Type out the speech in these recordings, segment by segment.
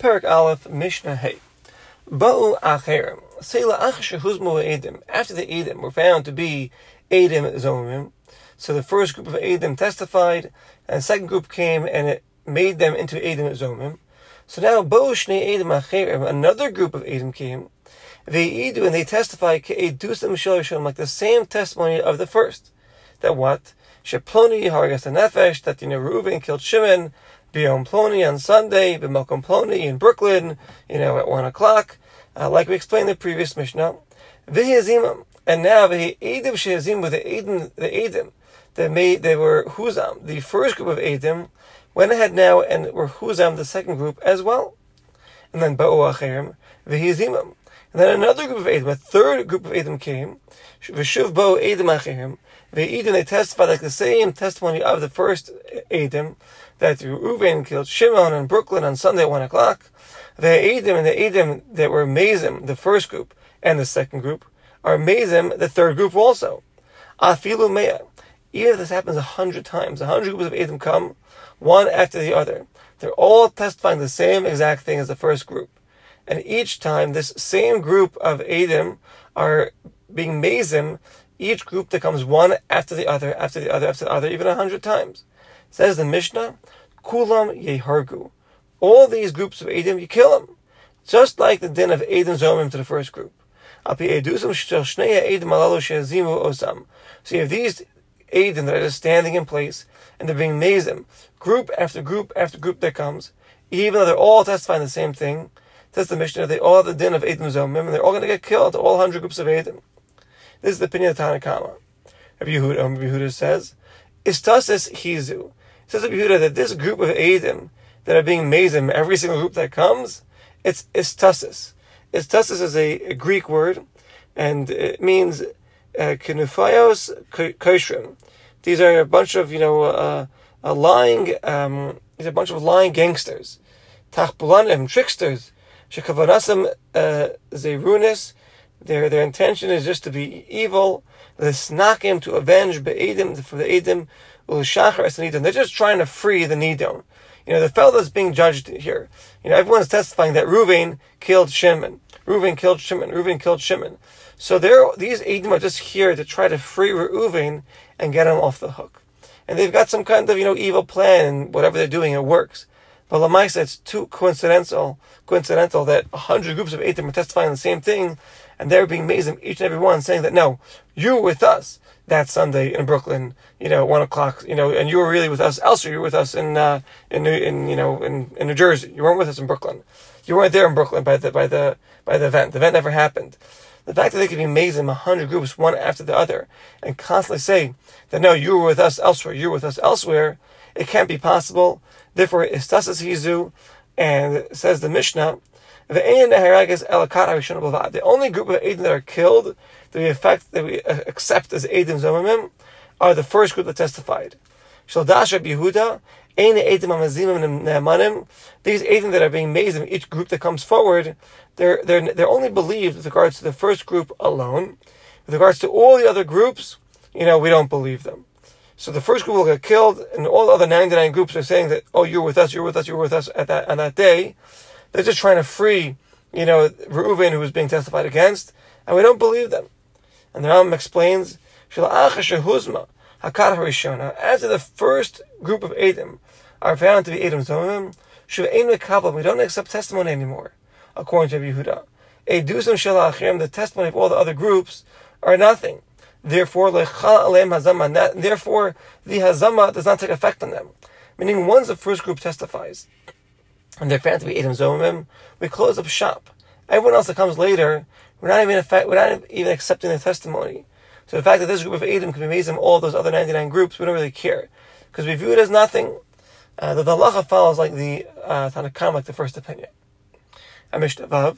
Perak Aleph, Mishnah Hey. Ba'u Acherim. Seila Ach Shehuzmu Edim. After the Edim were found to be Edim Zomim, so the first group of Edim testified, and the second group came and it made them into Edim Zomim. So now Ba'u Shnei Edim Acherim, another group of Edim came, Ve'idu, and they testify Ke'edusam Shalashim, like the same testimony of the first. That what? Sheploni Haragas Nefesh, that know Reuven killed Shimon, Biyom Ploni on Sunday, B'Mokom Ploni in Brooklyn, you know, at one o'clock, uh, like we explained in the previous Mishnah. V'hiyazimim, and now V'hiyadim Shehazim with the Edim, the Edim, they made, they were Huzam, the first group of Edim, went ahead now and were Huzam, the second group, as well. And then Ba'u Acherim, V'hiyazimim. And then another group of Edim, a third group of Edim came, Edim Acherim, Ve'idin, they testified like the same testimony of the first Edim, that Reuven killed Shimon in Brooklyn on Sunday at 1 o'clock. The Edim and the Edim that were Mazim, the first group, and the second group, are Mazim, the third group also. Afilu Mea. Even if this happens a hundred times, a hundred groups of Edim come, one after the other. They're all testifying the same exact thing as the first group. And each time, this same group of Edim are being Mazim, each group that comes one after the other, after the other, after the other, even a hundred times. Says the Mishnah, Kulam Yehargu. All these groups of Edim, you kill them. Just like the din of Edim Zomim to the first group. So you have these Edim that are just standing in place, and they're being mazim, group after group after group that comes, even though they're all testifying the same thing, says the Mishnah, they all have the din of Edim Zomim, and they're all going to get killed, all hundred groups of Edim. This is the opinion of Tanna Kamma. Rabbi Yehuda, Rabbi Yehuda says, Istasis Hizu. Says Rabbi Yehuda that this group of Edim that are being mazim, every single group that comes, it's istasis. Istasis is a, a Greek word, and it means uh, kinufayos koshrim. These are a bunch of, you know, uh, a lying, um, these are a bunch of lying gangsters. Tachbulanim, tricksters. Shekavanasam uh, zerunis. Their, their intention is just to be evil. L'snakim, to avenge be'edim, for the edim, u'shachar es They're just trying to free the nidon. You know, the fellow that's being judged here, you know, everyone's testifying that Reuven killed Shimon. Reuven killed Shimon. Reuven killed Shimon. So they're, these Edom are just here to try to free Reuven and get him off the hook. And they've got some kind of, you know, evil plan and whatever they're doing, it works. But Lamaisa, it's too coincidental, coincidental that a hundred groups of Edom are testifying the same thing, and they're being amazing, each and every one, saying that, no, you were with us that Sunday in Brooklyn, you know, one o'clock, you know, and you were really with us elsewhere. You were with us in, uh, in, in, you know, in, in New Jersey. You weren't with us in Brooklyn. You weren't there in Brooklyn by the, by the, by the event. The event never happened. The fact that they could be amazing, a hundred groups, one after the other, and constantly say that no, you were with us elsewhere, you were with us elsewhere, it can't be possible. Therefore, istasas hizu, and says the Mishnah, the only group of Aiden that are killed, that we, that we uh, accept as Aiden Zomimim, are the first group that testified. Shaldash Yehuda, these Aiden that are being made in each group that comes forward, they're, they're, they're only believed with regards to the first group alone. With regards to all the other groups, you know, we don't believe them. So the first group will get killed, and all the other 99 groups are saying that, oh, you're with us, you're with us, you're with us at that, on that day. They're just trying to free, you know, Reuven who was being testified against, and we don't believe them. And the Rambam explains, after the first group of Edom are found to be Edom Zomim, we don't accept testimony anymore, according to Yehuda. Shalachim, the testimony of all the other groups, are nothing. Therefore, therefore, the hazama does not take effect on them. Meaning, once the first group testifies, and they're found to be Zomim, we close up shop. Everyone else that comes later, we're not even effect, we're not even accepting their testimony. So the fact that this group of Edom can be amazing all those other 99 groups, we don't really care. Because we view it as nothing. Uh, the halacha follows like the uh, Tanakam, like the first opinion. Amishta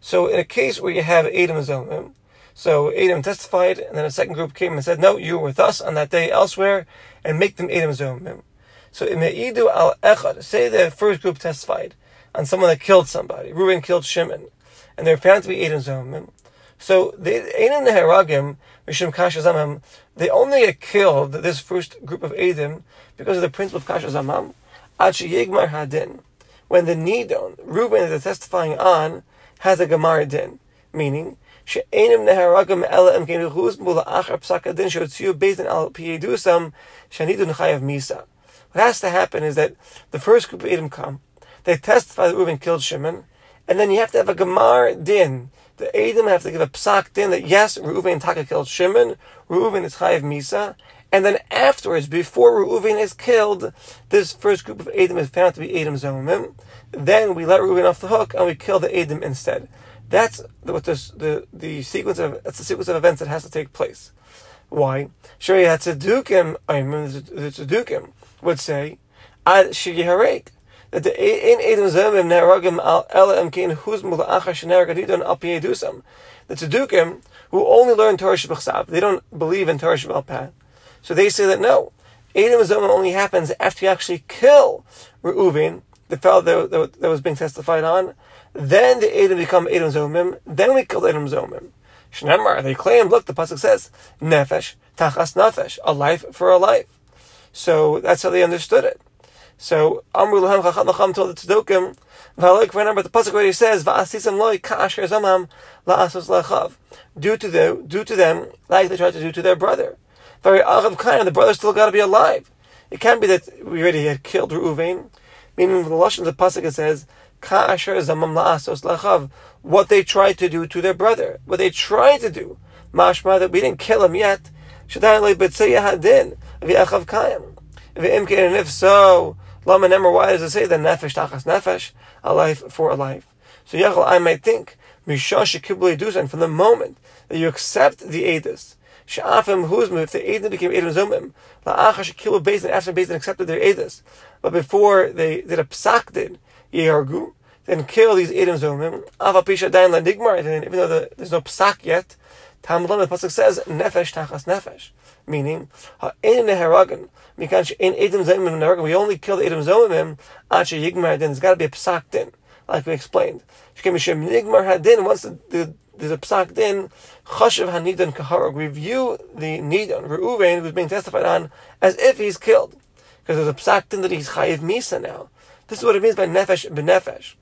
So in a case where you have Edom Hazomim, so Edom testified, and then a second group came and said, no, you were with us on that day elsewhere, and make them Edom Hazomim. So Ime'idu al Echad, say the first group testified on someone that killed somebody. Reuben killed Shimon, and they're found to be Edom Zomim. So they Einan Neheragim, Mishum Kasha they only get killed, this first group of Edom, because of the principle of Ka'asher Zamam. Yigmar Hadin. When the Nidon, Reuben is testifying on, has a Gemar din, meaning she'enim neharagim ela em kein ruchus mula achar psak shotziu based on al piedusam shanidu chayav misa. What has to happen is that the first group of Edom come, they testify that Reuben killed Shimon, and then you have to have a Gemar din. The Edom have to give a psak din that yes, Reuben Reuven Taka killed Shimon, Reuben is chayav misa, and then afterwards, before Reuven is killed, this first group of Edom is found to be Edom Zomim. Then we let Reuven off the hook and we kill the Edom instead. That's what this, the the sequence of that's the sequence of events that has to take place. Why? Sure, had Tzedukim, I mean, the Tzedukim would say, Ad Shigiharek, that the in Edom Zomim Neragim al Ela Emkin Huzmul Achar Shener Gadidon Al Piedusam. The Tzedukim, who only learn Torah Shabbat they don't believe in Torah Shabbat so they say that no, Edom Zomim only happens after you actually kill Reuven, the fellow that, that, that, was being testified on. Then the Edom become Edom Zomim. Then we kill Edom Zomim. Shnemar, they claim, look, the pasuk says, Nefesh, Tachas Nefesh, a life for a life. So that's how they understood it. So Amru Lahem Chacham Lacham told the Tzedukim, V'aloik remember the pasuk already says, Va'asisam loy ka'asher zamam la'asos lechav. Do to them, do to them like they tried to do to their brother very uh, Achav Kain, the brother still got to be alive. It can't be that we already had killed Reuven. Meaning, from the lashon of the pasuk says, "Ka'asher zamam la'asos lachav." What they tried to do to their brother, what they tried to do, mashma that we didn't kill him yet. Shadai le'betzei hadin v'achav and if so, lama nemer. Why does it say that nefesh tachas nefesh, a life for a life? So Yachal, I might think, misha mishash and from the moment that you accept the edus, Sha'afim huzmu, if the Edom became Edom Zomim, la'acha shekilu Beis Din, after Beis Din accepted their Edus, but before they did a psak did, Yehargu, then kill these Edom Zomim, ava pisha dayan lanigmar, and even though the, there's no psak yet, Tamlam, the Pasuk says, nefesh tachas nefesh, meaning, ha'en neharagan, mikan she'en Edom Zomim neharagan, we only kill the Edom Zomim, acha yigmar, then there's got to be a psak din, like we explained. Nigmar once the, the there's a psak din, chashav hanidan kaharag. Review the nidan, Reuven, who's being testified on, as if he's killed. Because there's a psak din that he's chayiv misa now. This is what it means by nefesh benefesh.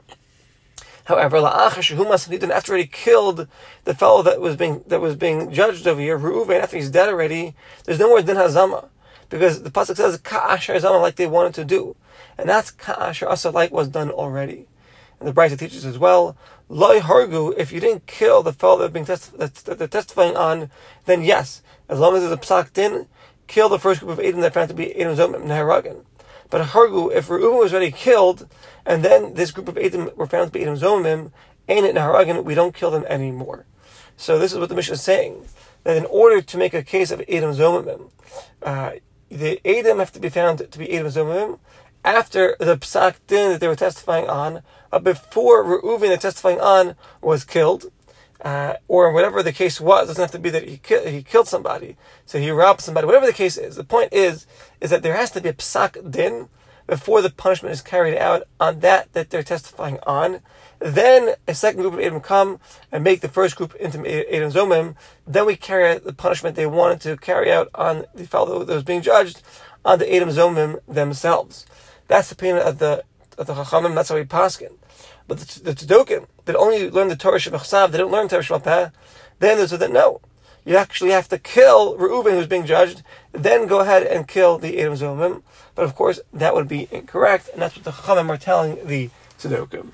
However, la'achash humas hanidan, after he killed the fellow that was being, that was being judged over here, Reuven, after he's dead already, there's no more din hazama. Because the pasuk says ka'asher hazama like they wanted to do. And that's ka'asher asa like was done already. And the Brisa teaches as well, Loi hargu, if you didn't kill the fellow that, being testi- that, they're testifying on, then yes, as long as there's a psak din, kill the first group of Edom that found to be Edom Zomim Neharagan. But hargu, if Reuben was already killed, and then this group of Edom were found to be Edom Zomim, it Neharagan, we don't kill them anymore. So this is what the Mishnah is saying, that in order to make a case of Edom Zomim, uh, the Edom have to be found to be Edom Zomim, after the psak din that they were testifying on, uh, before Reuven, the testifying on, was killed, uh, or whatever the case was. It doesn't have to be that he, ki- he killed somebody, so he robbed somebody. Whatever the case is, the point is is that there has to be a psak din before the punishment is carried out on that that they're testifying on. Then a second group of Edom come and make the first group into Edom Zomim. Then we carry out the punishment they wanted to carry out on the fellow that was being judged on the Edom Zomim themselves. That's the opinion of the of the Chachamim. That's how we paskin. But the, the Tzedukim that only learn the Torah Shebachsav, they don't learn Torah Shebachsav. Then there's that no, you actually have to kill Reuven who's being judged, then go ahead and kill the Edom Zomim. But of course, that would be incorrect, and that's what the Chachamim are telling the Tzedukim.